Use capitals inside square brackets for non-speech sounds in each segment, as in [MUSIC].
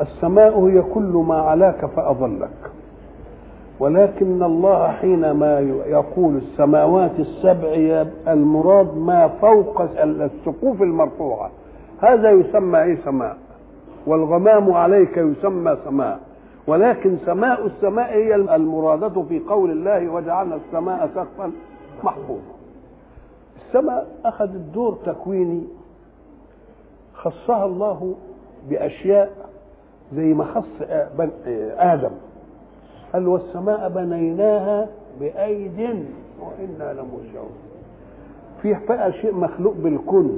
السماء هي كل ما علاك فأظلك. ولكن الله حينما يقول السماوات السبع المراد ما فوق السقوف المرفوعة. هذا يسمى إيه سماء؟ والغمام عليك يسمى سماء. ولكن سماء السماء هي المرادة في قول الله وجعلنا السماء سقفا محفوظا. السماء أخذت دور تكويني خصها الله بأشياء زي ما خص آدم. قال والسماء بنيناها بأيد وإنا لموسعون في بقى شيء مخلوق بالكن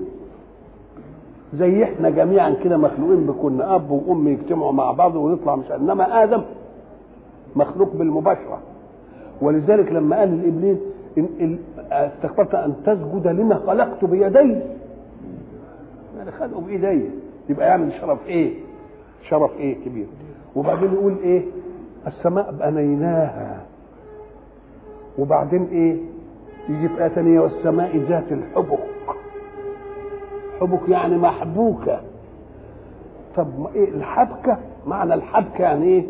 زي إحنا جميعا كده مخلوقين بكن أب وأم يجتمعوا مع بعض ونطلع مش إنما آدم مخلوق بالمباشرة. ولذلك لما قال الابليس إن استكبرت أن تسجد لما خلقت بيدي. يعني خلقه بإيدي. يبقى يعمل شرف إيه؟ شرف إيه؟ كبير. وبعدين يقول إيه؟ السماء بنيناها. وبعدين إيه؟ يجي في آية ثانية والسماء ذات الحبك. حبك يعني محبوكة. طب إيه؟ الحبكة؟ معنى الحبكة يعني إيه؟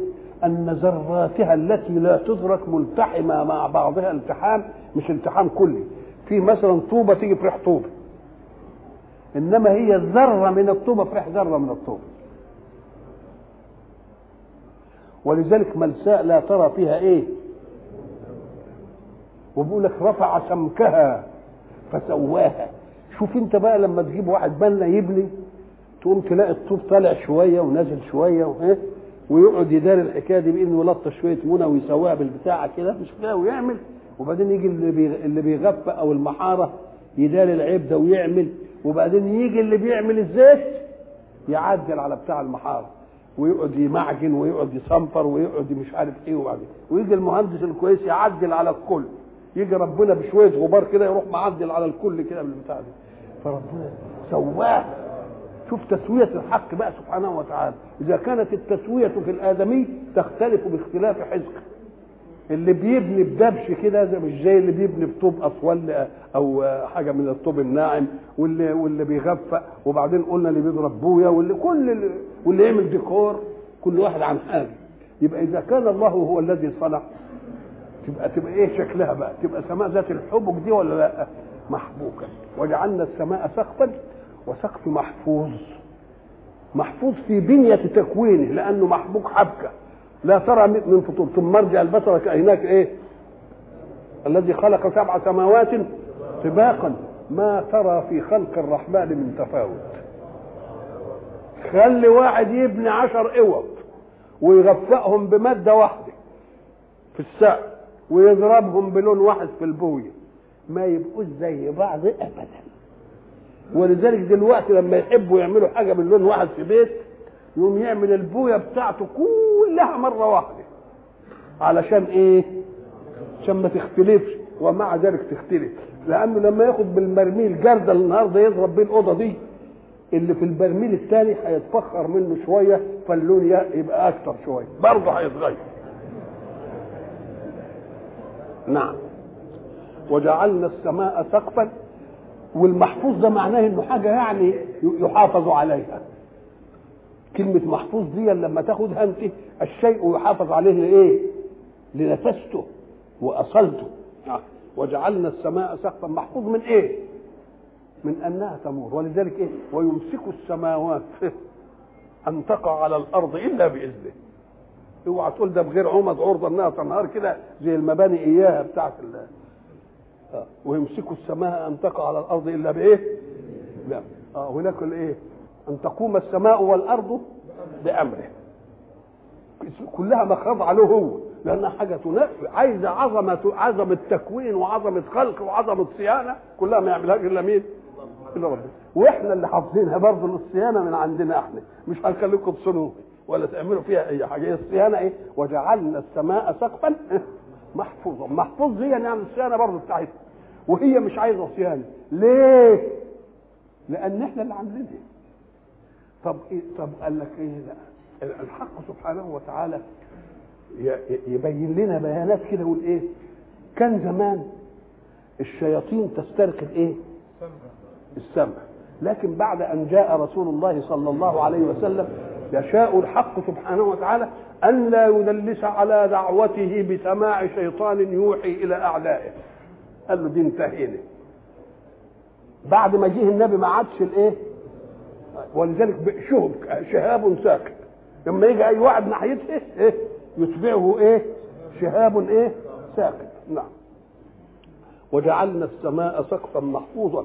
أن ذراتها التي لا تدرك ملتحمة مع بعضها التحام مش التحام كلي. في مثلا طوبة تيجي في ريح طوبة. إنما هي ذرة من الطوبة في ريح ذرة من الطوبة. ولذلك ملساء لا ترى فيها إيه؟ وبيقول لك رفع سمكها فسواها. شوف أنت بقى لما تجيب واحد بنا يبني تقوم تلاقي الطوب طالع شوية ونازل شوية ويقعد يداري الحكاية دي بانه يلطش شوية منى ويسواها بالبتاعة كده مش كده؟ ويعمل. وبعدين يجي اللي بي... اللي بيغفى أو المحارة يداري العيب ده ويعمل. وبعدين يجي اللي بيعمل الزيت يعدل على بتاع المحارة. ويقعد يمعجن ويقعد يصنفر ويقعد مش عارف إيه وبعدين. ويجي المهندس الكويس يعدل على الكل. يجي ربنا بشوية غبار كده يروح معدل على الكل كده بالبتاع دي. فربنا سواه. شوف تسوية الحق بقى سبحانه وتعالى. إذا كانت التسوية في الآدمي تختلف باختلاف حزق اللي بيبني بدبش كده زي مش زي اللي بيبني بطوب اطول أو حاجة من الطوب الناعم واللي واللي بيغفق وبعدين قلنا اللي بيضرب بويا واللي كل اللي واللي يعمل ديكور كل واحد عن حاجة يبقى إذا كان الله هو الذي صنع تبقى تبقى إيه شكلها بقى؟ تبقى سماء ذات الحبك دي ولا لأ؟ محبوكا وجعلنا السماء سقفا وسقف محفوظ. محفوظ في بنية تكوينه لأنه محبوك حبكة. لا ترى من فطور. ثم ارجع البصر كأنك إيه؟ الذي خلق سبع سماوات طباقا. ما ترى في خلق الرحمن من تفاوت. خلي واحد يبني عشر أوض ويغفقهم بمادة واحدة في السقف ويضربهم بلون واحد في البوية. ما يبقوش زي بعض ابدا. ولذلك دلوقتي لما يحبوا يعملوا حاجة من لون واحد في بيت يقوم يعمل البوية بتاعته كلها مرة واحدة. علشان إيه؟ عشان ما تختلفش ومع ذلك تختلف. لأنه لما ياخد بالبرميل جردل النهارده يضرب بيه الأوضة دي اللي في البرميل الثاني هيتفخر منه شوية فاللون يبقى أكتر شوية. برضه هيتغير. نعم. وجعلنا السماء سقفا والمحفوظ ده معناه إنه حاجة يعني يحافظ عليها. كلمة محفوظ دي لما تاخدها انت الشيء يحافظ عليه لايه؟ لنفسته وأصلته وجعلنا السماء سقفا محفوظ من إيه؟ من أنها تمور ولذلك إيه؟ ويمسك السماوات [LAUGHS] أن تقع على الأرض إلا بإذنه اوعى تقول ده بغير عمد عرضة إنها تنهار كده زي المباني إياها بتاعت الله ويمسك السماء أن تقع على الأرض إلا بإيه؟ لا آه هناك الإيه؟ أن تقوم السماء والأرض بامره كلها مخاضعه له هو لأنها حاجة تنفع عايزة عظمة عظمة تكوين وعظمة خلق وعظمة صيانة كلها ما يعملهاش إلا مين؟ إلا ربنا. وإحنا اللي حافظينها برضه الصيانه من عندنا إحنا. مش هنخليكم تصونوا ولا تعملوا فيها أي حاجة. هي الصيانة إيه؟ وجعلنا السماء سقفا محفوظا. محفوظ دي يعني الصيانة برضه بتاعتها وهي مش عايزة صيانة. ليه؟ لأن إحنا اللي عاملينها. طب إيه؟ طب قال لك إيه؟ لا. الحق سبحانه وتعالى يبين لنا بيانات كده يقول إيه؟ كان زمان الشياطين تسترق الإيه؟ السمع. لكن بعد أن جاء رسول الله صلى الله عليه وسلم يشاء الحق سبحانه وتعالى أن لا يدلس على دعوته بسماع شيطان يوحي إلى أعدائه. قال له دي انتهينا. بعد ما جه النبي ما عادش الإيه؟ ولذلك شهب شهاب ساكت. لما يجي أي واحد ناحيته إيه يتبعه إيه؟ شهاب إيه؟ ساكت. نعم. وجعلنا السماء سقفا محفوظا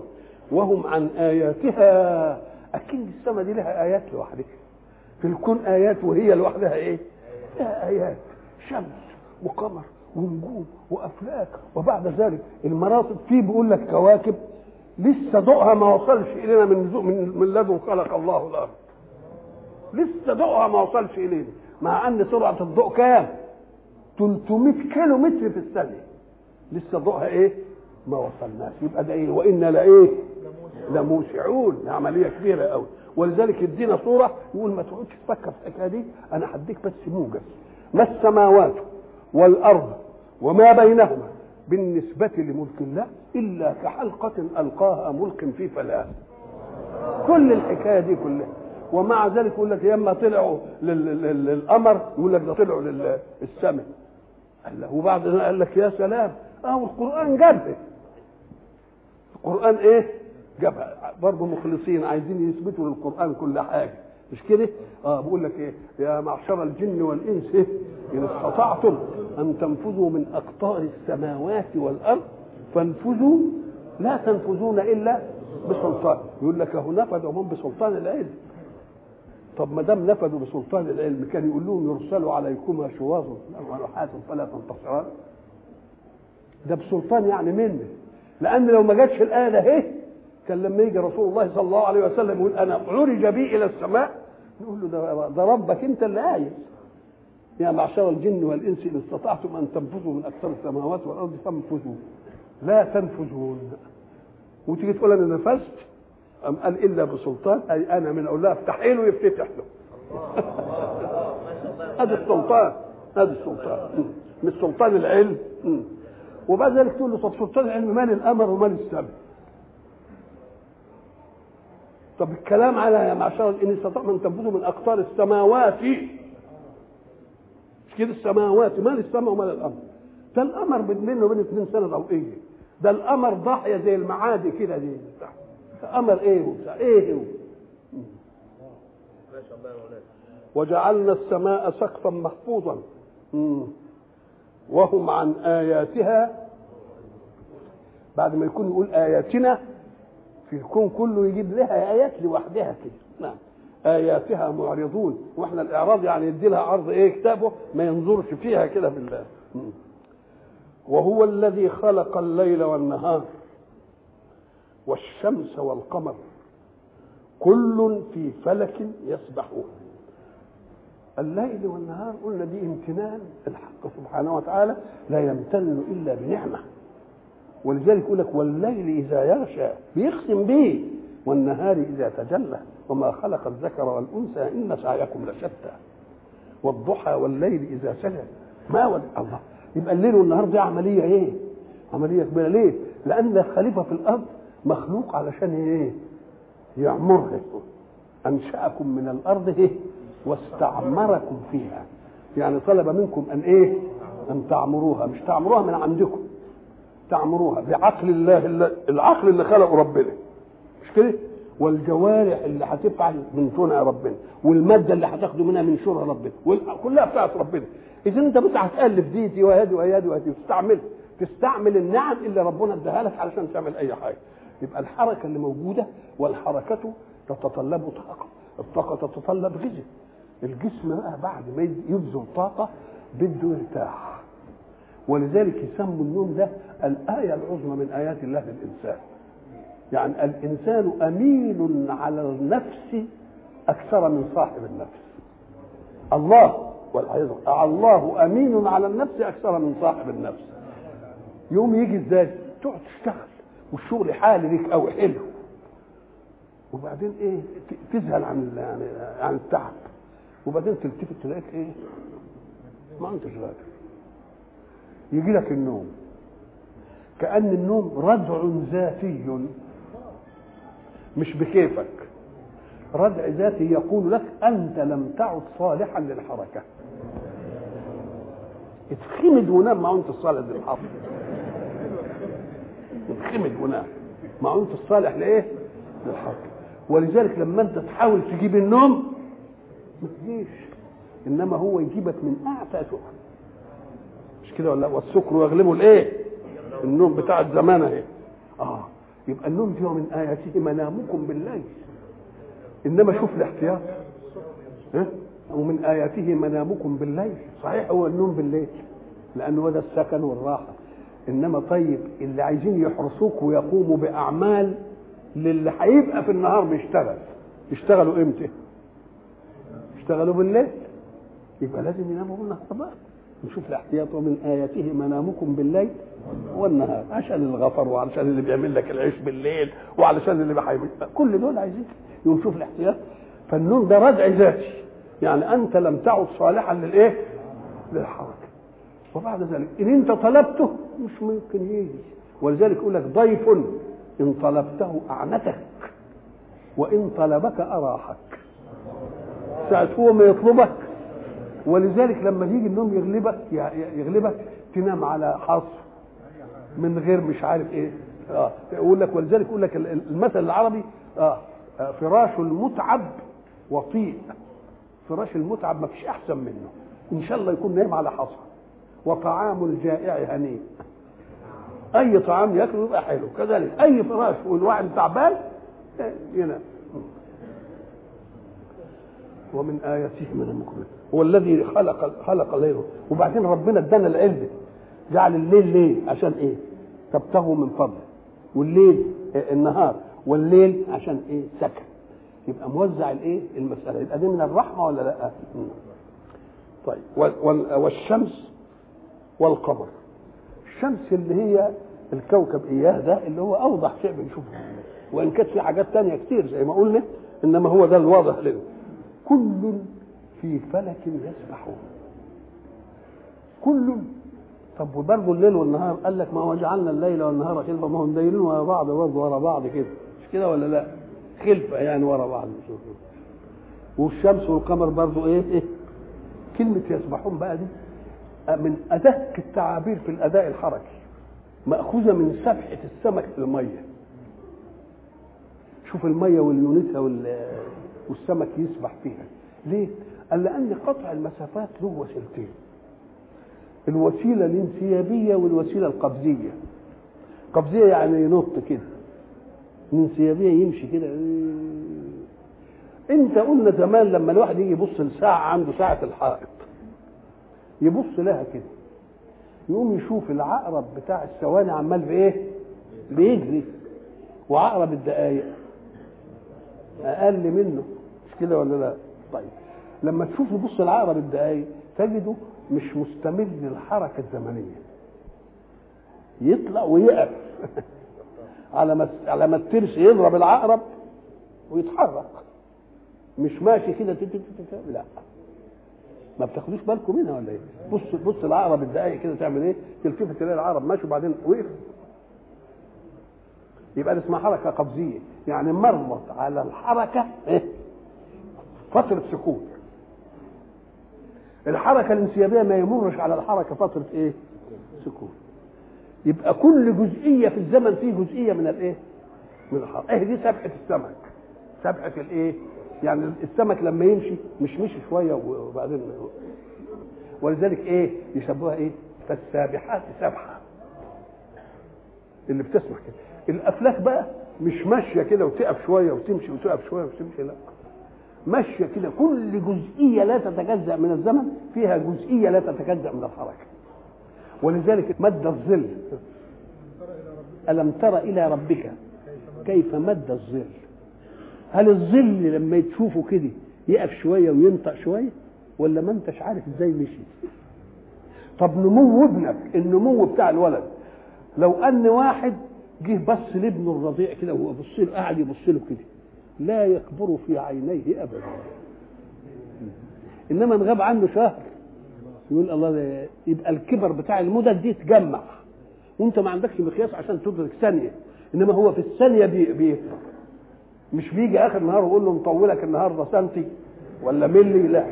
وهم عن آياتها. أكيد السماء دي لها آيات لوحدها. في الكون آيات وهي لوحدها إيه؟ لها آيات. شمس وقمر ونجوم وأفلاك. وبعد ذلك المراصد فيه بيقول لك كواكب لسه ضوءها ما وصلش إلينا من من من لدن خلق الله الأرض. لسه ضوءها ما وصلش إلينا. مع أن سرعة الضوء كام؟ 300 كيلو متر في الثانية. لسه ضوءها إيه؟ ما وصلناش. يبقى ده إيه؟ وإنا لإيه؟ لموسعون. عملية كبيرة قوي ولذلك يدينا صورة يقول ما تقعدش تفكر في الحكاية دي. أنا هديك بس موجز. ما السماوات والأرض وما بينهما بالنسبة لملك الله إلا كحلقة ألقاها ملك في فلاة كل الحكاية دي كلها. ومع ذلك يقول لك لما طلعوا للقمر يقول لك ده طلعوا للسماء قال له وبعد قال لك يا سلام آه القرآن جابها القرآن إيه؟ جابها برضه مخلصين عايزين يثبتوا للقرآن كل حاجة. مش كده؟ آه بقول لك إيه؟ يا معشر الجن والإنس إيه؟ إن استطعتم أن تنفذوا من أقطار السماوات والأرض فانفذوا لا تنفذون إلا بسلطان يقول لك أهو نفذوا هم بسلطان العلم طب ما دام نفذوا بسلطان العلم كان يقول لهم يرسلوا عليكما شواظ ونحاس فلا تنتصران ده بسلطان يعني منه لأن لو ما جاتش الايه ده كان لما يجي رسول الله صلى الله عليه وسلم يقول أنا عرج بي إلى السماء نقول له ده, ده ربك أنت اللي عايز يا معشر الجن والإنس إن استطعتم أن تنفذوا من أكثر السماوات والأرض فانفذوا. لا تنفذون. وتيجي تقول أنا نفذت؟ أم قال إلا بسلطان؟ أي أنا من أقول لها افتحي له يفتتح له. [LAUGHS] هذا السلطان. هذا السلطان. مش سلطان العلم. وبعد ذلك تقول له طب سلطان العلم مال الأمر ومال السبب؟ طب الكلام على يا معشر إن استطعتم أن تنفذوا من أقطار السماوات. مش كده؟ السماوات. مال السماء ومال الامر ده القمر بينه وبين اثنين سنة ضوئية. ده القمر ضاحية زي المعادي كده دي. قمر إيه وبتاع إيه هو؟ ما وجعلنا السماء سقفا محفوظا. وهم عن آياتها. بعد ما يكون يقول آياتنا في الكون كله يجيب لها آيات لوحدها كده. نعم. آياتها معرضون. وإحنا الإعراض يعني يدي لها عرض إيه كتابه ما ينظرش فيها كده بالله. وهو الذي خلق الليل والنهار والشمس والقمر كل في فلك يسبحون. الليل والنهار قلنا دي امتنان. الحق سبحانه وتعالى لا يمتن إلا بنعمة. ولذلك يقول لك والليل إذا يغشى بيقسم به والنهار إذا تجلى وما خلق الذكر والأنثى إن سعيكم لشتى والضحى والليل إذا سجى ما ول... الله يبقى الليل والنهار دي عملية إيه؟ عملية كبيرة ليه؟ لأن الخليفة في الأرض مخلوق علشان إيه؟ يعمرها أنشأكم من الأرض إيه؟ واستعمركم فيها يعني طلب منكم أن إيه؟ أن تعمروها مش تعمروها من عندكم تعمروها بعقل الله اللي العقل اللي خلقه ربنا. مش كده؟ والجوارح اللي هتفعل من صنع ربنا والمادة اللي هتاخده منها من شرع ربنا كلها بتاعت ربنا. اذا أنت بس هتألف دي دي وهذه وهذه وهذه تستعمل تستعمل النعم اللي ربنا اداها لك علشان تعمل أي حاجة. يبقى الحركة اللي موجودة والحركة تتطلب طاقة. الطاقة تتطلب غذاء. الجسم بقى بعد ما يبذل طاقة بده يرتاح. ولذلك يسموا النوم ده الآية العظمى من آيات الله للانسان يعني الإنسان أمين على النفس أكثر من صاحب النفس. الله الله أمين على النفس أكثر من صاحب النفس. يوم يجي إزاي؟ تقعد تشتغل والشغل حالي ليك قوي حلو. وبعدين إيه؟ تذهل عن عن التعب. وبعدين تلتفت تلاقيك إيه؟ ما أنتش راجل يجي لك النوم. كأن النوم ردع ذاتي. مش بكيفك. ردع ذاتي يقول لك أنت لم تعد صالحا للحركة. اتخمد ونام ما أنت صالح للحركة. اتخمد ونام ما أنت الصالح لإيه؟ للحركة. ولذلك لما أنت تحاول تجيب النوم ما تجيش. إنما هو يجيبك من اعتى سكر مش كده ولا والسكر يغلبه الايه النوم بتاع الزمان اهي آه. يبقى النوم دي من آياته منامكم بالليل. إنما شوف الاحتياط. ها ومن آياته منامكم بالليل. صحيح هو النوم بالليل. لأنه هذا السكن والراحة. إنما طيب اللي عايزين يحرسوك ويقوموا بأعمال للي هيبقى في النهار بيشتغل. يشتغلوا إمتى؟ يشتغلوا بالليل. يبقى لازم يناموا بالنهار. بقى نشوف الاحتياط ومن آياته منامكم بالليل والنهار. عشان الغفر وعشان اللي بيعمل لك العيش بالليل وعلشان اللي بحيمل كل دول عايزين. يوم نشوف الاحتياط. فالنوم ده ردع ذاتي. يعني أنت لم تعد صالحا للإيه؟ للحركة. وبعد ذلك إن أنت طلبته مش ممكن يجي. ولذلك يقول لك ضيف إن طلبته أعنتك وإن طلبك أراحك. ساعة هو ما يطلبك ولذلك لما يجي النوم يغلبك يغلبك تنام على حصر من غير مش عارف إيه. آه. يقول لك ولذلك يقول لك المثل العربي آه فراش المتعب وطيء. فراش المتعب ما فيش أحسن منه. إن شاء الله يكون نايم على حصى وطعام الجائع هنيء. أي طعام يأكله يبقى حلو. كذلك أي فراش والواحد تعبان ينام. ومن آياته منامكم هو الذي خلق خلق الليل. وبعدين ربنا ادانا العلم. جعل الليل ليه عشان إيه؟ تبتغوا من فضله. والليل النهار. والليل عشان إيه؟ سكن. يبقى موزع الإيه؟ المسألة. يبقى دي من الرحمة ولا لأ؟ طيب. والشمس والقمر. الشمس اللي هي الكوكب إياه ده اللي هو أوضح شيء بنشوفه. وإن كانت في حاجات تانية كتير زي ما قلنا إنما هو ده الواضح لنا. كل في فلك يسبحون. كل طب وبرضه الليل والنهار قال لك ما هو جعلنا الليل والنهار خلفة ما هم دايرين ورا بعض برضه ورا بعض كده. مش كده ولا لا؟ خلفة يعني ورا بعض. والشمس والقمر برضه إيه؟ إيه؟ كلمة يسبحون بقى دي من أدق التعابير في الأداء الحركي. مأخوذة من سبحة السمك في المية. شوف المية واليونتها والسمك يسبح فيها. ليه؟ قال لأن قطع المسافات له وسيلتين. الوسيلة الانسيابية والوسيلة القبزية قبزية يعني ينط كده. الانسيابية يمشي كده. انت قلنا زمان لما الواحد يجي يبص لساعة عنده ساعة الحائط. يبص لها كده. يقوم يشوف العقرب بتاع الثواني عمال بإيه؟ بيجري. وعقرب الدقايق. أقل منه. مش كده ولا لا؟ طيب. لما تشوف يبص العقرب الدقايق تجده مش مستمر للحركة الزمنية يطلع ويقف [LAUGHS] على ما على ما الترس يضرب العقرب ويتحرك مش ماشي كده لا ما بتاخدوش بالكم منها ولا إيه؟ بص بص العقرب الدقايق كده تعمل إيه؟ تلتفت تلاقي العقرب ماشي وبعدين وقف يبقى اسمها حركة قبزيه يعني مرت على الحركة إيه؟ فترة سكون الحركة الانسيابية ما يمرش على الحركة فترة إيه؟ سكون. يبقى كل جزئية في الزمن فيه جزئية من الإيه؟ من الحركة. إيه دي سبحة السمك. سبحة الإيه؟ يعني السمك لما يمشي مش مشي شوية وبعدين ولذلك إيه؟ يشبهها إيه؟ فالسابحات سبحة. اللي بتسمع كده. الأفلاك بقى مش ماشية كده وتقف شوية وتمشي وتقف شوية وتمشي لا. ماشية كده كل جزئية لا تتجزأ من الزمن فيها جزئية لا تتجزأ من الحركه ولذلك مد الظل. ألم تر إلى ربك كيف مد الظل؟ هل الظل لما تشوفه كده يقف شوية وينطق شوية؟ ولا ما انتش عارف إزاي مشي؟ طب نمو ابنك النمو بتاع الولد. لو أن واحد جه بص لابنه الرضيع كده وهو بص له قاعد يبص له كده. لا يكبر في عينيه أبدا. إنما ان غاب عنه شهر. يقول الله يبقى الكبر بتاع المدد دي تجمع. وانت ما عندكش مقياس عشان تدرك ثانية. إنما هو في الثانية بي بيكبر مش بيجي آخر النهار ويقول له مطولك النهارده سنتي ولا ملي لا.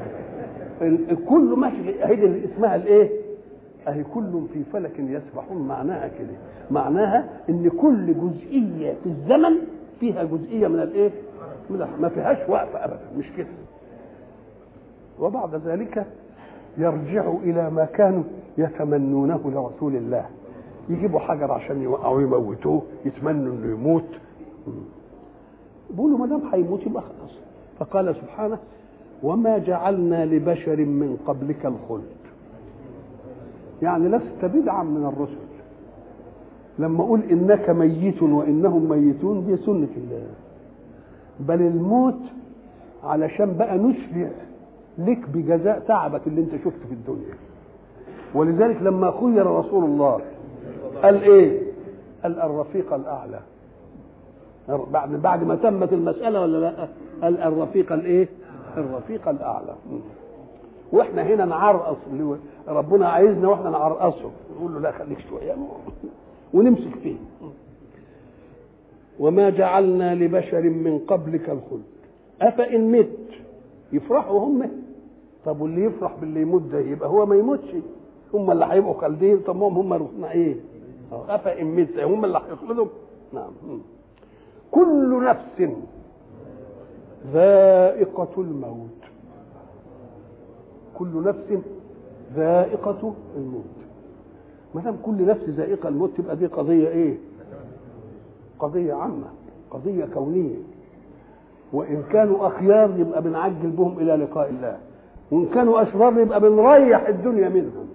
كله ماشي هي اللي اسمها الإيه؟ أهي كل في فلك يسبحون معناها كده. معناها إن كل جزئية في الزمن فيها جزئية من الإيه؟ ما فيهاش وقف ابدا مش كده. وبعد ذلك يرجع إلى ما كانوا يتمنونه لرسول الله. يجيبوا حجر عشان يوقعوا يموتوه يتمنوا إنه يموت. بيقولوا ما دام هيموت يبقى خلاص. فقال سبحانه وما جعلنا لبشر من قبلك الخلد. يعني لست بدعا من الرسل. لما أقول إنك ميت وإنهم ميتون دي سنة الله. بل الموت علشان بقى نشبع لك بجزاء تعبك اللي انت شفته في الدنيا. ولذلك لما خير رسول الله قال إيه؟ قال الرفيق الأعلى. بعد بعد ما تمت المسألة ولا لأ؟ قال الرفيق الإيه؟ الرفيق الأعلى. وإحنا هنا نعرقص ربنا عايزنا وإحنا نعرقصه. نقول له لا خليك شوية ونمسك فيه. وما جعلنا لبشر من قبلك الخلد. أفإن مت؟ يفرحوا هم طب واللي يفرح باللي يموت ده يبقى هو ما يموتش. هم اللي هيبقوا خالدين. طب هم هم رحنا إيه؟ أفإن مت؟ هم اللي هيخلدوا. نعم. كل نفس ذائقة الموت. كل نفس ذائقة الموت. ما دام كل نفس ذائقة الموت تبقى دي قضية إيه؟ قضية عامة قضية كونية. وإن كانوا أخيار يبقى بنعجل بهم إلى لقاء الله. وإن كانوا أشرار يبقى بنريح الدنيا منهم.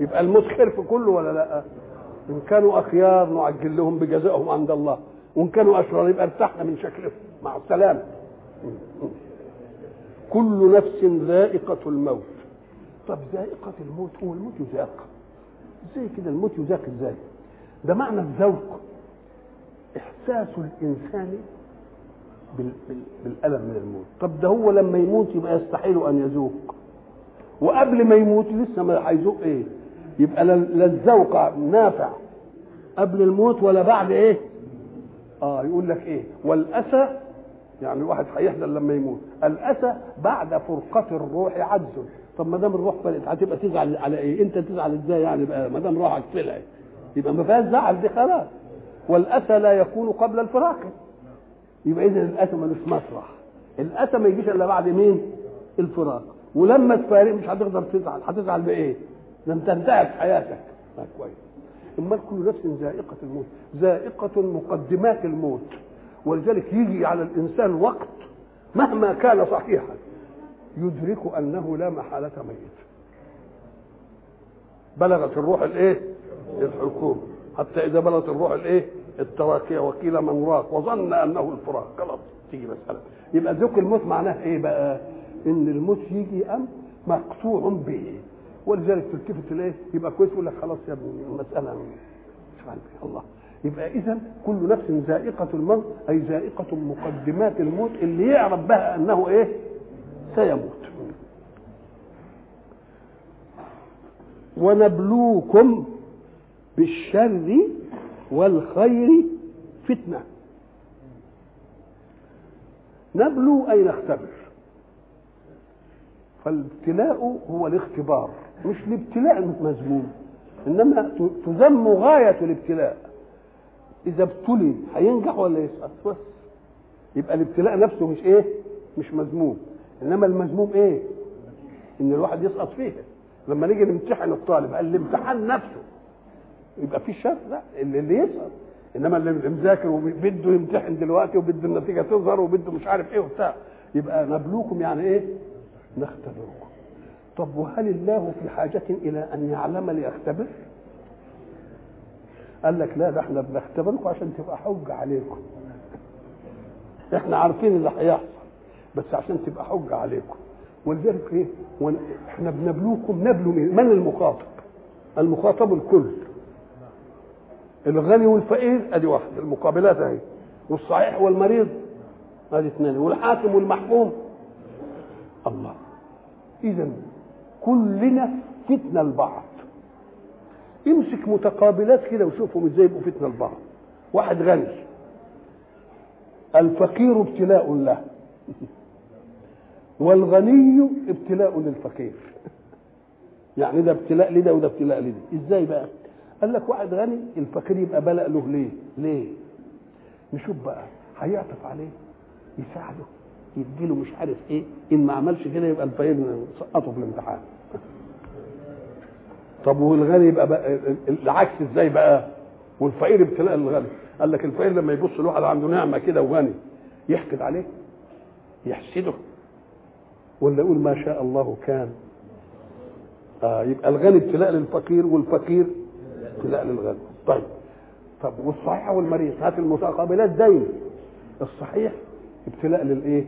يبقى الموت خير في كله ولا لأ؟ إن كانوا أخيار نعجل لهم بجزائهم عند الله. وإن كانوا أشرار يبقى ارتحنا من شكلهم. مع السلامة. كل نفس ذائقة الموت. طب ذائقة الموت هو الموت يذاق. إزاي كده الموت يذاق إزاي؟ ده معنى الذوق. إحساس الإنسان بال... بال... بالألم من الموت. طب ده هو لما يموت يبقى يستحيل أن يذوق. وقبل ما يموت لسه ما هيذوق إيه؟ يبقى لا الذوق نافع. قبل الموت ولا بعد إيه؟ آه يقول لك إيه؟ والأسى يعني الواحد هيحزن لما يموت. الأسى بعد فرقة الروح عجز. طب ما دام الروح فرقت هتبقى تزعل على إيه؟ أنت تزعل إزاي يعني بقى؟ ما دام روحك طلعت يبقى ما فيهاش زعل دي خلاص. والأسى لا يكون قبل الفراق. يبقى اذا الأسى ملوش مسرح. الأسى ما يجيش إلا بعد مين؟ الفراق. ولما تفارق مش هتقدر تزعل هتزعل بإيه؟ ده انت انتهت حياتك. آه كويس. امال كل نفس ذائقة الموت ذائقة مقدمات الموت. ولذلك يجي على الإنسان وقت مهما كان صحيحا يدرك أنه لا محالة ميت. بلغت الروح الإيه؟ الحكوم حتى إذا بلغت الروح الإيه؟ التراكية وقيل من راق وظن أنه الفراق. خلاص تيجي مسألة. يبقى ذوق الموت معناه إيه بقى؟ إن الموت يجي أم مقطوع به. ولذلك تلتفت الايه يبقى كويس يقول لك خلاص يا ابني المساله مش عارف الله. يبقى اذا كل نفس ذائقة الموت أي ذائقة مقدمات الموت اللي يعرف بها أنه إيه؟ سيموت. ونبلوكم بالشر والخير فتنة. نبلو اي نختبر فالابتلاء هو الاختبار مش الابتلاء المذموم إنما تذم غاية الابتلاء. إذا ابتلي هينجح ولا يسقط؟ بس. يبقى الابتلاء نفسه مش إيه؟ مش مذموم إنما المذموم إيه؟ إن الواحد يسقط فيه لما نيجي نمتحن الطالب الامتحان نفسه. يبقى في شر لا اللي, يسقط إنما اللي مذاكر وبده يمتحن دلوقتي وبده النتيجة تظهر وبده مش عارف إيه وبتاع. يبقى نبلوكم يعني إيه؟ نختبركم. طب وهل الله في حاجة إلى أن يعلم ليختبر؟ قال لك لا ده إحنا بنختبركم عشان تبقى حجة عليكم. إحنا عارفين اللي هيحصل بس عشان تبقى حجة عليكم. ولذلك إيه؟ إحنا بنبلوكم نبلو من المخاطب؟ المخاطب الكل. الغني والفقير أدي واحد. المقابلات اهي والصحيح والمريض ادي اثنين. والحاكم والمحكوم. الله. اذا كلنا فتنة لبعض. امسك متقابلات كده وشوفهم إزاي يبقوا فتنة لبعض. واحد غني. الفقير ابتلاء له. [LAUGHS] والغني ابتلاء للفقير. [LAUGHS] يعني ده ابتلاء لده وده ابتلاء لده. إزاي بقى؟ قال لك واحد غني الفقير يبقى بلاء له. ليه؟ ليه؟ نشوف بقى هيعطف عليه يساعده يديله مش عارف إيه إن ما عملش كده يبقى الفقير سقطه في الامتحان. [LAUGHS] طب والغني يبقى بقى العكس إزاي بقى؟ والفقير ابتلاء للغني قال لك الفقير لما يبص لواحد عنده نعمة كده وغني يحقد عليه يحسده ولا يقول ما شاء الله كان؟ آه يبقى الغني ابتلاء للفقير والفقير ابتلاء للغني طيب. طب والصحيح والمريض؟ هات المتقابلات دايما الصحيح ابتلاء للإيه؟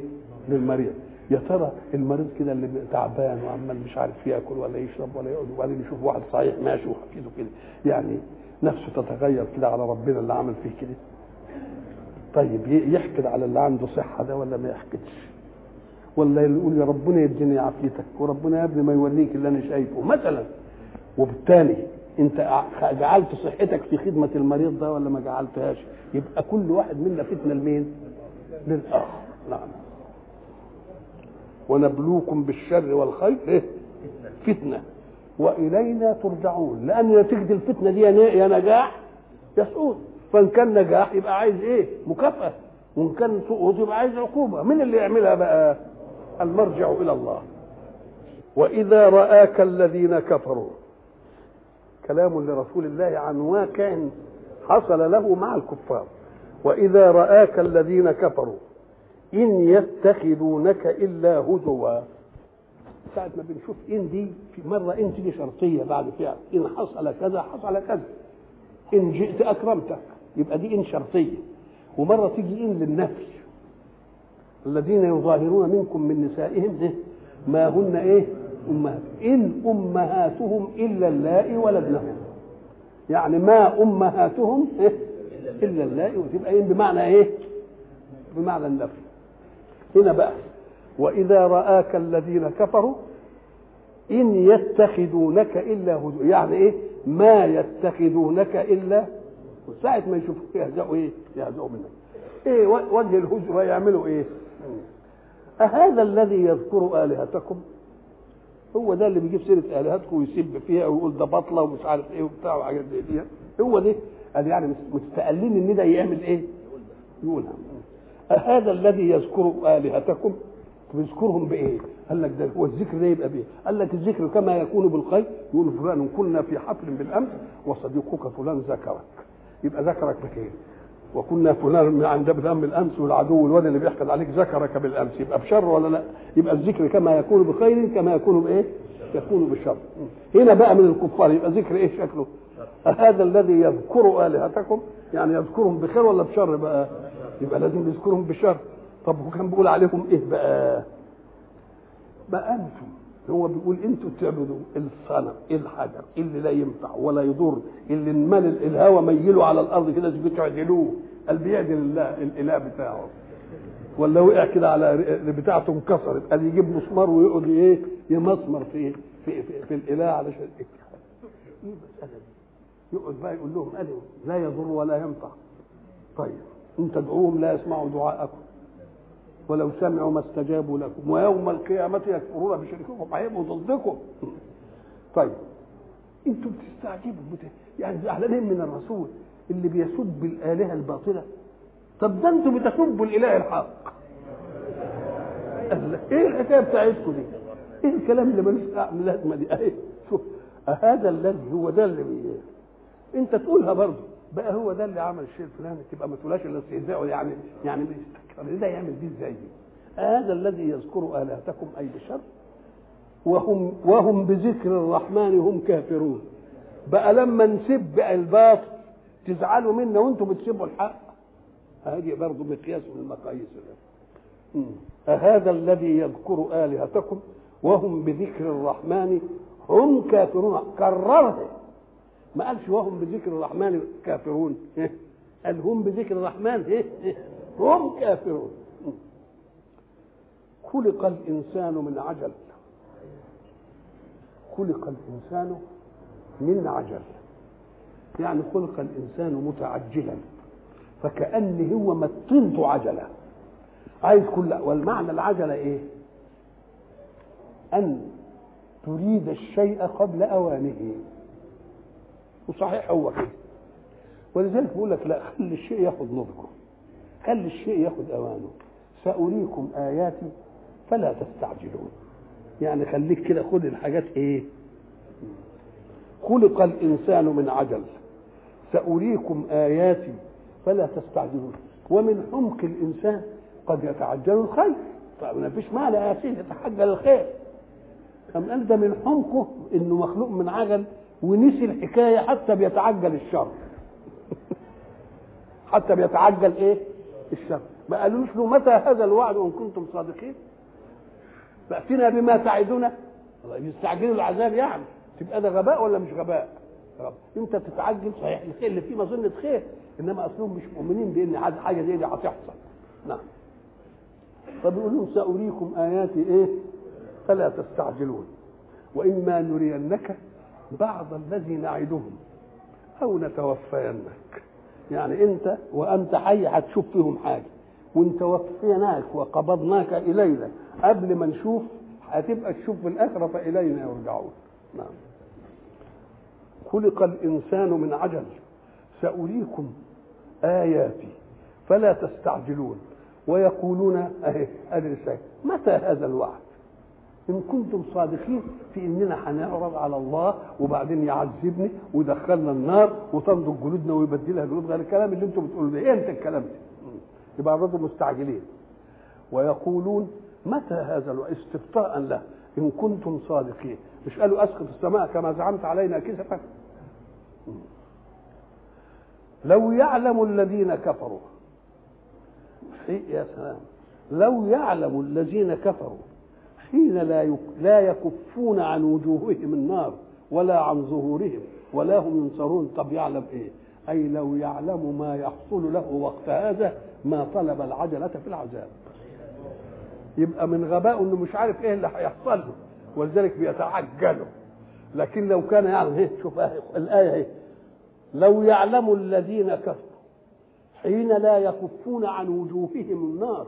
للمريض. يا ترى المريض كده اللي تعبان وعمال مش عارف ياكل ولا يشرب ولا يقعد وبعدين يشوف واحد صحيح ماشي وحفيده كده يعني نفسه تتغير كده على ربنا اللي عمل فيه كده. طيب يحقد على اللي عنده صحة ده ولا ما يحقدش؟ ولا يقول يا ربنا يديني عافيتك وربنا يا ابني ما يوليك اللي أنا شايفه مثلا. وبالتالي انت جعلت صحتك في خدمة المريض ده ولا ما جعلتهاش؟ يبقى كل واحد منا فتنة لمين؟ للآخر. نعم. ونبلوكم بالشر والخير. إيه؟ فتنة. وإلينا ترجعون. لأن نتيجة الفتنة دي يا نجاح يا فإن كان نجاح يبقى عايز إيه؟ مكافأة. وإن كان سقوط يبقى عايز عقوبة. مين اللي يعملها بقى؟ المرجع إلى الله. وإذا رآك الذين كفروا. كلام لرسول الله عن واقع حصل له مع الكفار. وإذا رآك الذين كفروا إن يتخذونك إلا هزوا. ساعة ما بنشوف إن دي في مرة إن تيجي شرطية بعد فعل إن حصل كذا حصل كذا. إن جئت أكرمتك يبقى دي إن شرطية. ومرة تيجي إن للنفي الذين يظاهرون منكم من نسائهم إيه؟ ما هن إيه؟ أمهات. إن أمهاتهم إلا اللائي ولدنهم يعني ما أمهاتهم إيه؟ إلا اللائي. وتبقى ان بمعنى إيه؟ بمعنى النفي. هنا بقى. وإذا رآك الذين كفروا إن يتخذونك إلا هزوا يعني إيه؟ ما يتخذونك إلا ساعة ما يشوفوك يهزأوا إيه؟ يهزأوا منك. إيه؟ وجه الهزء يعملوا إيه؟ أهذا الذي يذكر آلهتكم؟ هو ده اللي بيجيب سيرة آلهتكم ويسب فيها ويقول ده بطلة ومش عارف إيه وبتاع وحاجات زي دي. هو ده. قال يعني مستقلين إن ده يعمل إيه؟ يقولها. أهذا الذي يذكر آلهتكم؟ بيذكرهم بإيه؟ قال لك ده هو الذكر ده يبقى بإيه؟ قال لك الذكر كما يكون بالخير. يقول فلان كنا في حفل بالأمس وصديقك فلان ذكرك. يبقى ذكرك بخير. وكنا فلان من عند بالام الأمس والعدو الواد اللي بيحقد عليك ذكرك بالأمس يبقى بشر ولا لا؟ يبقى الذكر كما يكون بخير كما يكون بإيه؟ يكون بالشر. هنا بقى من الكفار يبقى ذكر إيه شكله؟ هذا الذي يذكر آلهتكم يعني يذكرهم بخير ولا بشر بقى؟ يبقى لازم يذكرهم بشر. طب هو كان بيقول عليهم إيه بقى؟ بقى أنتم هو بيقول أنتوا تعبدوا الصنم الحجر؟ اللي لا ينفع ولا يضر؟ اللي انمل الهوى ميله على الأرض كده بتعدلوه. قال بيعدل الله الإله بتاعه. ولا وقع كده على بتاعته انكسرت. قال يجيب مسمار ويقعد إيه؟ يمسمر في في في, في الإله علشان إيه المسألة دي؟ يقعد بقى يقول لهم قال لا يضر ولا ينفع. طيب إن تدعوهم لا يسمعوا دعاءكم. ولو سمعوا ما استجابوا لكم. ويوم القيامة يكفرون بشرككم. هيبقوا ضدكم. طيب. أنتوا بتستعجبوا بت... يعني زعلانين من الرسول اللي بيسب الآلهة الباطلة. طب ده أنتوا بتسبوا الإله الحق. إيه الحكاية بتاعتكم دي؟ إيه الكلام اللي ملوش لازمة دي؟ أهي شوف. هذا الذي هو ده اللي بي... أنت تقولها برضه. بقى هو ده اللي عمل الشيء الفلاني تبقى ما تقولهاش إلا استهزاء يعني يعني بيستكبر ده يعمل دي إزاي؟ هذا الذي يذكر الهتكم أي بشر؟ وهم وهم بذكر الرحمن هم كافرون. بقى لما نسب الباطل تزعلوا منا وأنتم بتسيبوا الحق. هذه برضه مقياس من المقاييس أهذا الذي يذكر آلهتكم وهم بذكر الرحمن هم كافرون. كررها ما قالش وهم بذكر الرحمن كافرون. [LAUGHS] قال هم بذكر الرحمن. [LAUGHS] هم كافرون. خلق الإنسان من عجل. خلق الإنسان من عجل. يعني خلق الإنسان متعجلا. فكأن هو متنته عجلة. عايز كل والمعنى العجلة إيه؟ أن تريد الشيء قبل أوانه. وصحيح هو كده. ولذلك بيقول لك لا خلي الشيء ياخد نضجه. خلي الشيء ياخد أوانه؟ سأريكم آياتي فلا تستعجلون. يعني خليك كده خد الحاجات إيه؟ خلق الإنسان من عجل. سأريكم آياتي فلا تستعجلون. ومن حمق الإنسان قد يتعجل الخير طيب ما فيش معنى يا سيدي يتعجل الخير. أم قال ده من حمقه إنه مخلوق من عجل ونسي الحكاية حتى بيتعجل الشر. [LAUGHS] حتى بيتعجل إيه؟ الشر ما قالوش له متى هذا الوعد وإن كنتم صادقين؟ فاتنا بما تعدنا. يستعجلوا العذاب يعني. تبقى ده غباء ولا مش غباء؟ رب. أنت تتعجل صحيح. الخير اللي فيه مظنه خير. إنما أصلهم مش مؤمنين بإن حاجة زي دي هتحصل. نعم. فبيقول لهم سأريكم آياتي إيه؟ فلا تستعجلون. واما نرينك بعض الذي نعدهم أو نتوفينك. يعني أنت وأنت حي هتشوف فيهم حاجة. وأنت وفيناك وقبضناك إلينا. قبل ما نشوف هتبقى تشوف في الاخره فالينا يرجعون. نعم. خلق الإنسان من عجل. سأريكم آياتي. فلا تستعجلون. ويقولون أهي الرسالة متى هذا الوعد؟ إن كنتم صادقين في إننا هنعرض على الله وبعدين يعذبني ويدخلنا النار وتنضج جلودنا ويبدلها جلود غير الكلام اللي أنتم بتقولوا ده. إيه انت الكلام ده؟ يبقى الرجل مستعجلين. ويقولون متى هذا استبطاء له. إن كنتم صادقين. مش قالوا أسقط السماء كما زعمت علينا كسفا. لو يعلم الذين كفروا. يا سلام؟ لو يعلم الذين كفروا حين لا لا يكفون عن وجوههم النار ولا عن ظهورهم ولا هم ينصرون. طب يعلم إيه؟ أي لو يعلم ما يحصل له وقت هذا ما طلب العجلة في العذاب. يبقى من غباء إنه مش عارف إيه اللي هيحصل له ولذلك بيتعجله لكن لو كان يعلم إيه؟ شوف الآية اهي لو يعلم الذين كفروا حين لا يكفون عن وجوههم النار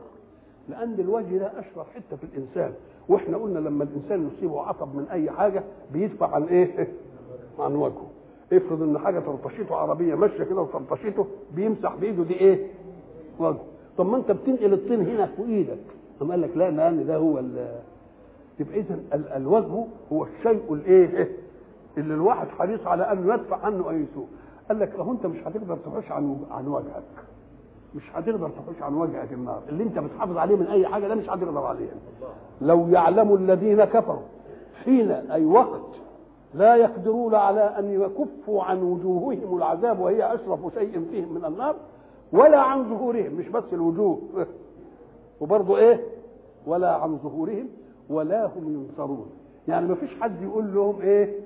لأن الوجه ده اشرف حتة في الإنسان. وإحنا قلنا لما الإنسان يصيبه عصب من أي حاجة بيدفع عن إيه؟ [LAUGHS] عن وجهه. افرض إن حاجة ترطشيته عربية ماشية كده وترطشيته بيمسح بإيده دي إيه؟ وجهه طب ما أنت بتنقل الطين هنا في إيدك. قام قال لك لا لأن ده هو [LAUGHS] يبقى اذا الوجه هو الشيء الإيه؟ اللي الواحد حريص على انه يدفع عنه اي سوء قال لك اهو أنت مش هتقدر تحوش عن عن وجهك. مش هتقدر تحوش عن وجهك النار. اللي انت بتحافظ عليه من أي حاجة ده مش هتقدر عليه. لو يعلم الذين كفروا حين أي وقت لا يقدرون على أن يكفوا عن وجوههم العذاب وهي أشرف شيء فيهم من النار ولا عن ظهورهم مش بس الوجوه. وبرضه إيه؟ ولا عن ظهورهم ولا هم ينصرون. يعني ما فيش حد يقول لهم إيه؟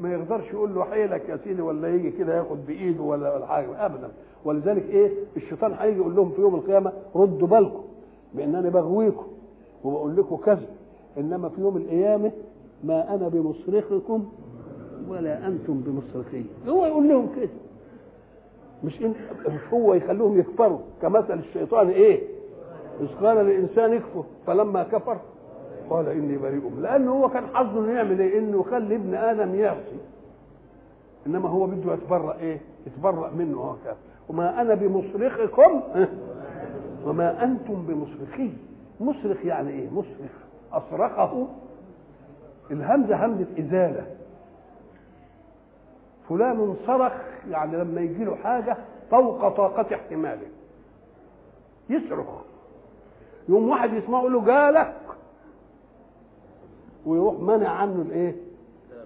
ما يقدرش يقول له حيلك يا سيدي ولا يجي كده ياخد بإيده ولا ولا حاجة ابدا. ولذلك إيه؟ الشيطان هيجي يقول لهم في يوم القيامة ردوا بالكم بانني بغويكم وبقول لكم كذا إنما في يوم القيامة ما أنا بمصرخكم ولا أنتم بمصرخي هو يقول لهم كده. مش انت مش هو يخليهم يكفروا كمثل الشيطان إيه؟ إذ قال للإنسان اكفر فلما كفر قال إني بريء لأنه هو كان حظه إنه يعمل إيه؟ إنه يخلي ابن آدم يعصي. إنما هو بده يتبرأ إيه؟ يتبرأ منه كافر وما أنا بمصرخكم وما أنتم بمصرخي. مصرخ يعني إيه؟ مصرخ. أصرخه. الهمزة همزة إزالة. فلان صرخ يعني لما يجي له حاجة فوق طاقة احتماله. يصرخ. يوم واحد يسمعه له جالك ويروح منع عنه الايه؟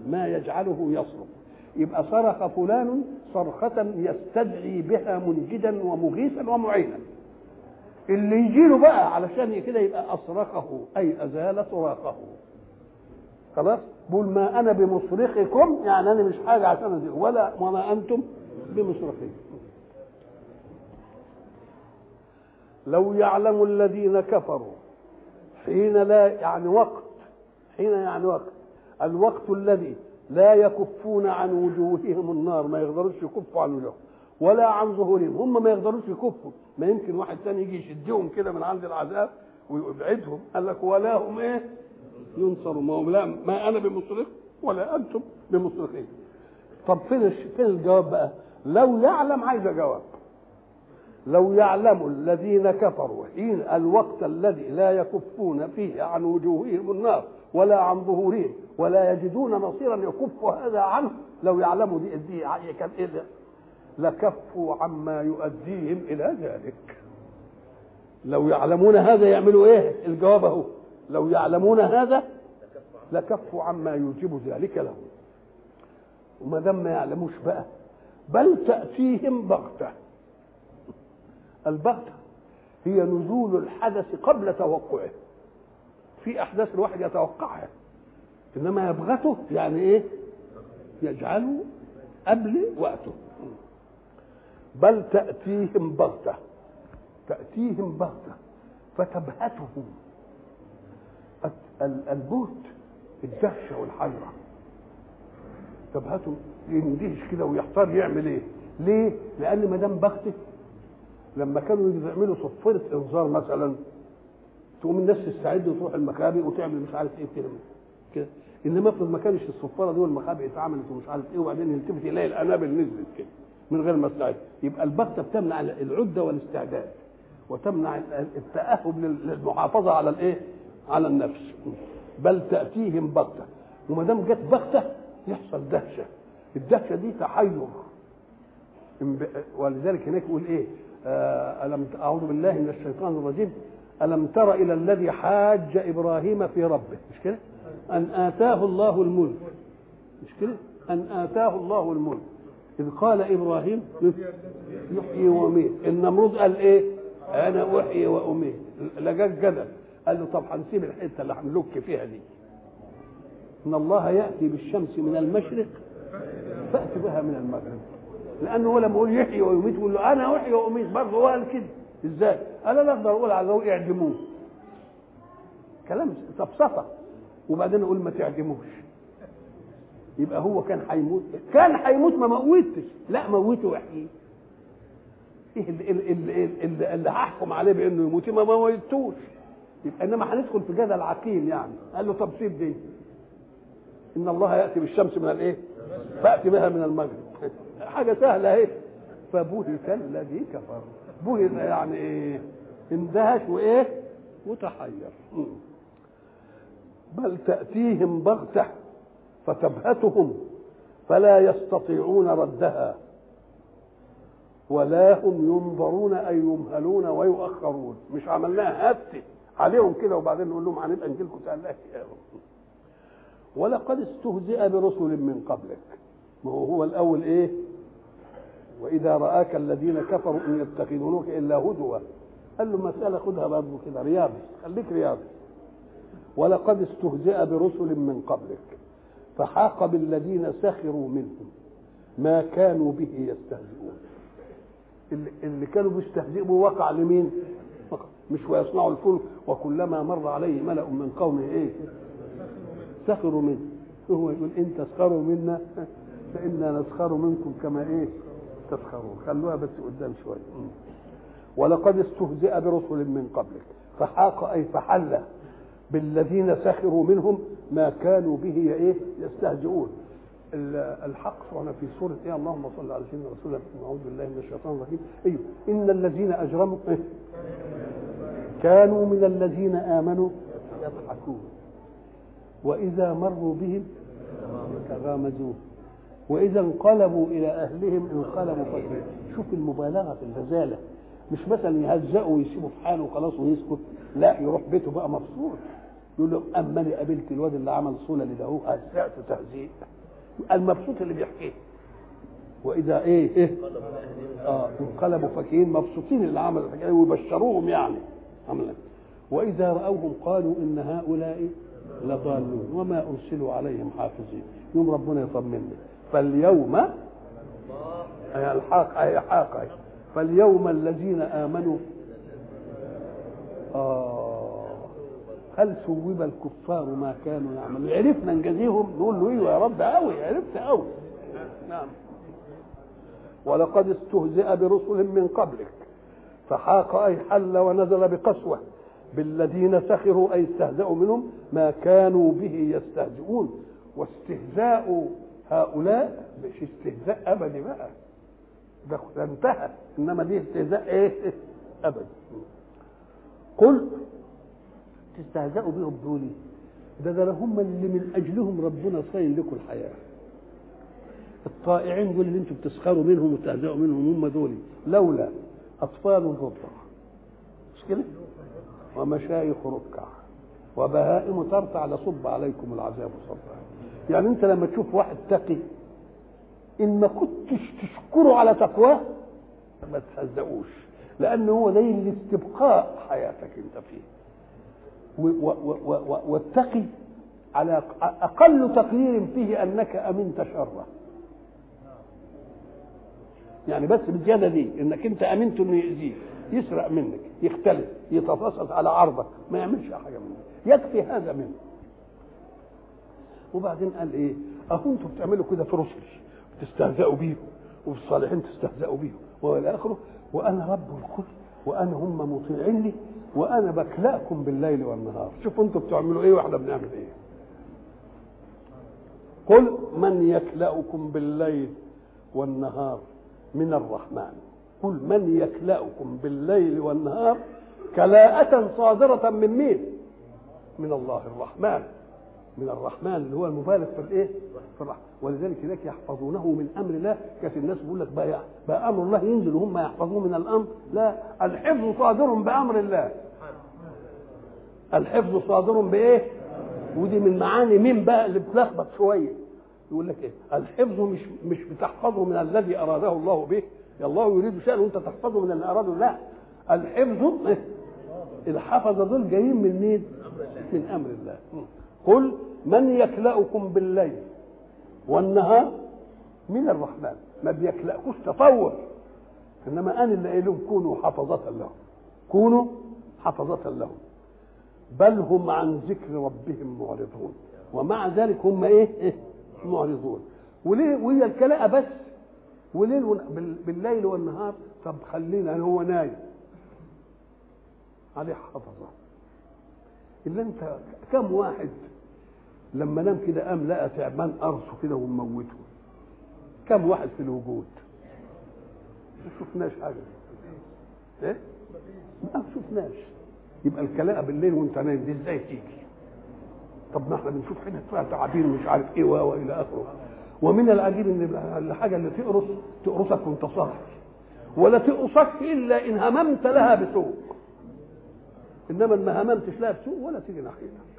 ما يجعله يصرخ. يبقى صرخ فلان صرخة يستدعي بها منجدا ومغيثا ومعينا. اللي يجي له بقى علشان كده يبقى أصرخه أي أزال صراخه. خلاص؟ بقول ما أنا بمصرخكم يعني أنا مش حاجة عشان أزيل ولا وما أنتم بمصرخي لو يعلم الذين كفروا حين لا يعني وقت حين يعني وقت. الوقت الذي لا يكفون عن وجوههم النار ما يقدروش يكفوا عن وجوههم ولا عن ظهورهم هم ما يقدروش يكفوا. ما يمكن واحد تاني يجي يشدهم كده من عند العذاب ويبعدهم قال لك ولا هم إيه؟ ينصروا ما هم لا ما أنا بمصرخ ولا أنتم بمصرخين. طب فين فين الجواب بقى؟ لو يعلم عايز جواب. لو يعلم الذين كفروا حين الوقت الذي لا يكفون فيه عن وجوههم النار ولا عن ظهورهم ولا يجدون نصيرا يكف هذا عنه. لو يعلموا دي دي كان إيه لكفوا عما يؤديهم إلى ذلك. لو يعلمون هذا يعملوا إيه؟ الجواب أهو. لو يعلمون هذا لكفوا عما يوجب ذلك لهم. وما دام ما يعلموش بقى بل تأتيهم بغتة. البغتة هي نزول الحدث قبل توقعه. في أحداث الواحد يتوقعها. إنما يبغته يعني إيه؟ يجعله قبل وقته. بل تأتيهم بغتة. تأتيهم بغتة. فتبهتهم. البهت الدهشة والحيرة. تبهتهم. يندهش كده ويحتار يعمل إيه؟ ليه؟ لأن ما دام بغتة لما كانوا يعملوا صفيرة إنذار مثلا تقوم الناس تستعد وتروح المخابئ وتعمل مش عارف إيه كده. كده. إنما افرض ما كانش الصفارة دي والمخابئ اتعملت ومش عارف إيه وبعدين يلتفت يلاقي الأنابل نزلت كده من غير ما استعد يبقى البغته بتمنع العدة والاستعداد وتمنع التأهب للمحافظة على الإيه؟ على النفس. بل تأتيهم بغته وما دام جت بغته يحصل دهشة. الدهشة دي تحير. ولذلك هناك يقول إيه؟ آه ألم أعوذ بالله من الشيطان الرجيم. ألم تر إلى الذي حاج إبراهيم في ربه؟ مش كده؟ أن آتاه الله الملك. مش كده؟ أن آتاه الله الملك. إذ قال إبراهيم يحيي ويميت النمرود قال إيه؟ أنا أحيي وأميت. لقاك جدل قال له طب هنسيب الحتة اللي هنلك فيها دي. إن الله يأتي بالشمس من المشرق فأتي بها من المغرب. لأنه هو لما يقول يحيي ويميت يقول له أنا أحيي وأميت. برضه هو قال كده. إزاي؟ قال أنا أقدر أقول على ذوق اعدموه. كلام سفسطة وبعدين أقول ما تعدموش. يبقى هو كان هيموت. كان هيموت ما موتش. لا موته واحييه إيه اللي, اللي, اللي, اللي هحكم عليه بإنه يموت؟ ما موتوش. يبقى إنما هندخل في جدل عقيم يعني. قال له طب سيب دي. إن الله يأتي بالشمس من الإيه؟ فأتي بها من المغرب. [LAUGHS] حاجة سهلة أهي. فبهت الذي كفر. بهت يعني إيه اندهش وإيه؟ وتحير بل تأتيهم بغتة فتبهتهم فلا يستطيعون ردها ولا هم ينظرون أي يمهلون ويؤخرون. مش عملناها هفت عليهم كده وبعدين نقول لهم هنبقى نجي لكم ولقد استهزئ برسل من قبلك. ما هو هو الأول إيه؟ وإذا رآك الذين كفروا إن يتخذونك إلا هدوا قال له مسألة خدها برضه كده رياضي خليك رياضي. ولقد استهزئ برسل من قبلك فحاق بالذين سخروا منهم. ما كانوا به يستهزئون. اللي, كانوا بيستهزئوا وقع لمين. مش ويصنعوا الفلك. وكلما مر عليه ملأ من قومه إيه؟ سخروا منه. هو يقول إن تسخروا منا فإنا نسخر منكم كما إيه؟ تسخرون خلوها بس قدام شوية. ولقد استهزئ برسل من قبلك. فحاق أي فحل بالذين سخروا منهم ما كانوا به إيه؟ يستهزئون. الحق سبحانه في سورة إيه؟ اللهم صل على سيدنا رسول الله أعوذ بالله من الشيطان الرجيم. أيوه. إن الذين أجرموا إيه؟ كانوا من الذين آمنوا يضحكون. وإذا مروا بهم يتغامزون وإذا انقلبوا إلى أهلهم انقلبوا فكرين شوف المبالغة في الرزاله مش مثلا يهزقوا ويسيبوا في حاله وخلاص ويسكت. لا يروح بيته بقى مبسوط. يقول له اما أنا قابلت الواد اللي عمل صولة لده هو هزأت تهزيء. المبسوط اللي بيحكيه وإذا إيه إيه؟ آه انقلبوا فكين مبسوطين اللي عملوا الحكاية ويبشروهم يعني. عملا. وإذا رأوهم قالوا إن هؤلاء لضالون وما أرسلوا عليهم حافظين. يوم ربنا يطمني. فاليوم الحاق أي حاق فاليوم الذين آمنوا آه هل ثوب الكفار ما كانوا يعملون؟ عرفنا نجازيهم نقول له إيوه يا رب قوي عرفت قوي نعم. ولقد استهزئ برسل من قبلك فحاق أي حل ونزل بقسوة. بالذين سخروا أي استهزأوا منهم ما كانوا به يستهزئون. واستهزاء هؤلاء مش استهزاء أبدي بقى. ده انتهى. إنما دي استهزاء إيه؟ أبدي. قل تستهزئوا بهم دول ده ده هم اللي من أجلهم ربنا صاين لكم الحياة. الطائعين دول اللي أنتم بتسخروا منهم وتهزئوا منهم هم دول لولا أطفال رضع مش كده؟ ومشايخ ركع. وبهائم ترتع لصب عليكم العذاب صبا يعني انت لما تشوف واحد تقي إن ما كنتش تشكره على تقواه ما تهزقوش لأن هو ده لاستبقاء حياتك أنت فيه. والتقي على أقل تقدير فيه أنك أمنت شره. يعني بس بالزياده دي إنك أنت أمنت إنه يأذيك يسرق منك يختلف يتفصص على عرضك ما يعملش حاجة منك. يكفي هذا منه. وبعدين قال إيه؟ اهو أنتوا بتعملوا كده في رسل تستهزئوا بيهم وفي الصالحين تستهزئوا بيهم وإلى آخره وأنا رب الكل وأنا هم مطيعين لي وأنا بكلاكم بالليل والنهار. شوفوا أنتوا بتعملوا إيه وإحنا بنعمل إيه. قل من يكلأكم بالليل والنهار من الرحمن. قل من يكلأكم بالليل والنهار كلاءة صادرة من مين؟ من الله الرحمن. من الرحمن اللي هو المبالغ في الايه؟ في الرحمن ولذلك هناك يحفظونه من أمر الله كانت الناس بيقول لك بقى, بقى أمر الله ينزل وهم يحفظوه من الأمر لا الحفظ صادر بأمر الله الحفظ صادر بإيه؟ ودي من معاني مين بقى اللي بتلخبط شوية يقول لك إيه؟ الحفظ مش مش بتحفظه من الذي أراده الله به الله يريد شيئا وأنت تحفظه من اللي أراده لا الحفظ؟ الحفظه دول جايين من مين؟ من أمر الله قل من يكلأكم بالليل والنهار من الرحمن. ما بيكلأكوش تطور. إنما أنا اللي قايل لهم كونوا حفظة لهم. كونوا حفظة لهم. بل هم عن ذكر ربهم معرضون. ومع ذلك هم إيه, إيه؟ معرضون. وليه؟ وهي الكلاءة بس. وليل بالليل والنهار؟ طب خلينا هو نايم. عليه حفظة. إلا أنت كم واحد لما نام كده قام لقى تعبان قرصه كده وموته كم واحد في الوجود؟ ما شفناش حاجة إيه؟ ما شفناش. يبقى الكلاءة بالليل وانت نايم دي إزاي تيجي؟ طب ما إحنا بنشوف حاجة فيها تعابين مش عارف إيه والى آخره. ومن العجيب إن الحاجة اللي تقرص تقرصك وانت صاحي. ولا تقرصك إلا إن هممت لها بسوء. إنما ما هممتش لها بسوء ولا تيجي ناحيتك.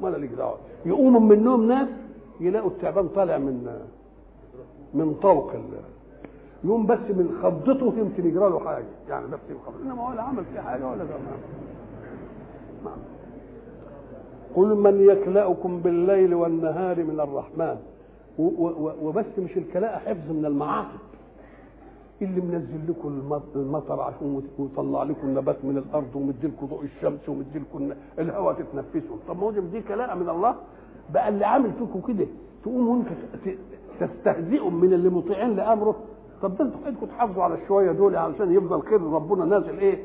ولا ليك دعوه يقوموا من النوم ناس يلاقوا التعبان طالع من من طوق يوم بس من خضته يمكن يجرى له حاجة يعني بس من خضته إنما ولا عمل فيه حاجة ولا ده قل من يكلأكم بالليل والنهار من الرحمن. وبس مش الكلاء حفظ من المعاصي. اللي منزل لكم المطر عشان ويطلع لكم النبات من الأرض ومدي لكم ضوء الشمس ومدي لكم الهواء تتنفسوا طب ما هو دي كلاء من الله؟ بقى اللي عامل فيكم كده تقوموا أنتوا تستهزئوا من اللي مطيعين لأمره. طب ده أنتوا بدكم تحافظوا على الشوية دول علشان يفضل خير ربنا نازل إيه؟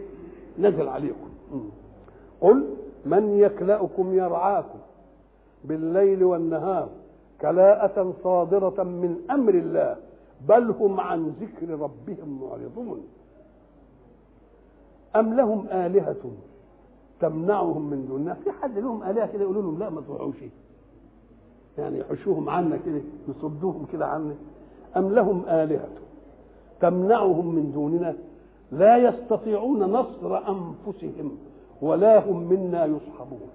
نازل عليكم. قل من يكلأكم يرعاكم بالليل والنهار كلاءة صادرة من أمر الله بل هم عن ذكر ربهم معرضون. أم لهم آلهة تمنعهم من دوننا في حد لهم آلهة كده يقولوا لهم لا ما تروحوش. يعني يحشوهم عنا كده يصدوهم كده عنا. أم لهم آلهة تمنعهم من دوننا؟ لا يستطيعون نصر أنفسهم ولا هم منا يصحبون.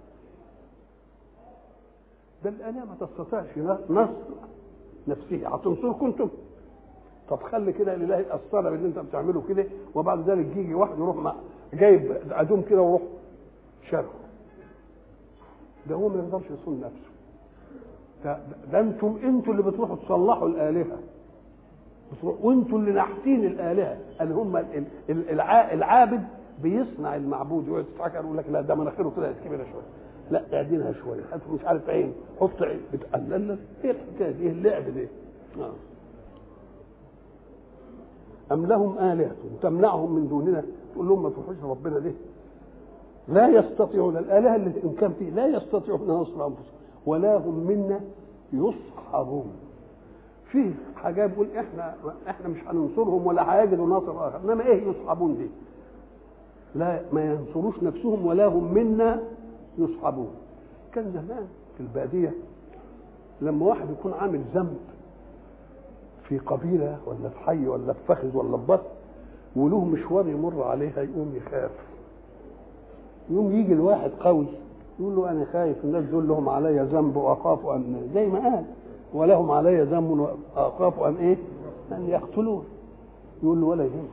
ده الآلهة ما تستطيعش نصر نفسها. هتنصركم أنتم. طب خلي كده الإله يأثرها باللي أنت بتعمله كده وبعد ذلك يجي واحد يروح جايب أدوم كده ويروح شرقه ده هو ما يقدرش يصون نفسه. ده, ده أنتم أنتوا اللي بتروحوا تصلحوا الآلهة. وأنتوا اللي ناحتين الآلهة. اللي هم ال- ال- الع- العابد بيصنع المعبود يقعد يضحك يقول لك لا ده مناخيره طلعت كبيره شوية. لا اعدلها شوية. مش عارف عين. حط عين. بتقلل إيه الحكاية دي؟ إيه اللعب ده؟ آه. أم لهم آلهة تمنعهم من دوننا تقول لهم ما تروحوش ربنا ليه؟ لا يستطيعون الآلهة اللي إن كان فيه لا يستطيعون ينصروا أنفسهم ولا هم منا يصحبون فيه حاجات بيقول إحنا إحنا مش هننصرهم ولا هيجدوا ناصر آخر إنما إيه يصحبون دي؟ لا ما ينصروش نفسهم ولا هم منا يصحبون كان زمان في البادية لما واحد يكون عامل ذنب في قبيلة ولا في حي ولا في فخذ ولا في بطن وله مشوار يمر عليها يقوم يخاف. يقوم يجي الواحد قوي يقول له أنا خايف الناس دول لهم علي ذنب وأخاف أن زي ما قال ولهم علي ذنب وأخاف أن إيه؟ أن يقتلون. يقول له ولا يهمك.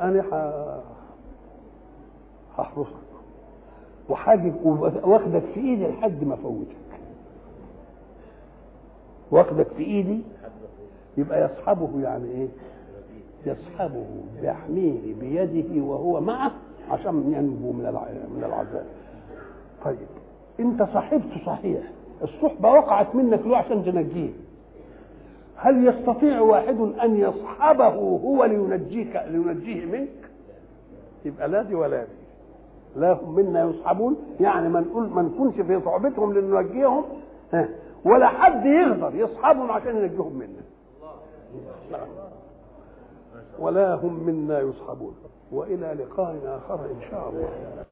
أنا ح- هحرسك. وحاجب واخدك في إيدي لحد ما افوتك واخدك في ايدي؟ يبقى يصحبه يعني إيه؟ يصحبه يحميه بيده وهو معه عشان ينجو من من العذاب. طيب انت صاحبته صحيح. الصحبة وقعت منك له عشان تنجيه؟ هل يستطيع واحد أن يصحبه هو لينجيك لينجيه منك؟ يبقى لا دي ولا دي. لا هم منا يصحبون يعني ما نقول ما نكونش في صحبتهم لننجيهم ها، ولا حد يقدر يصحبهم عشان ينجيهم منا. ولا هم منا يصحبون وإلى لقاء آخر إن شاء الله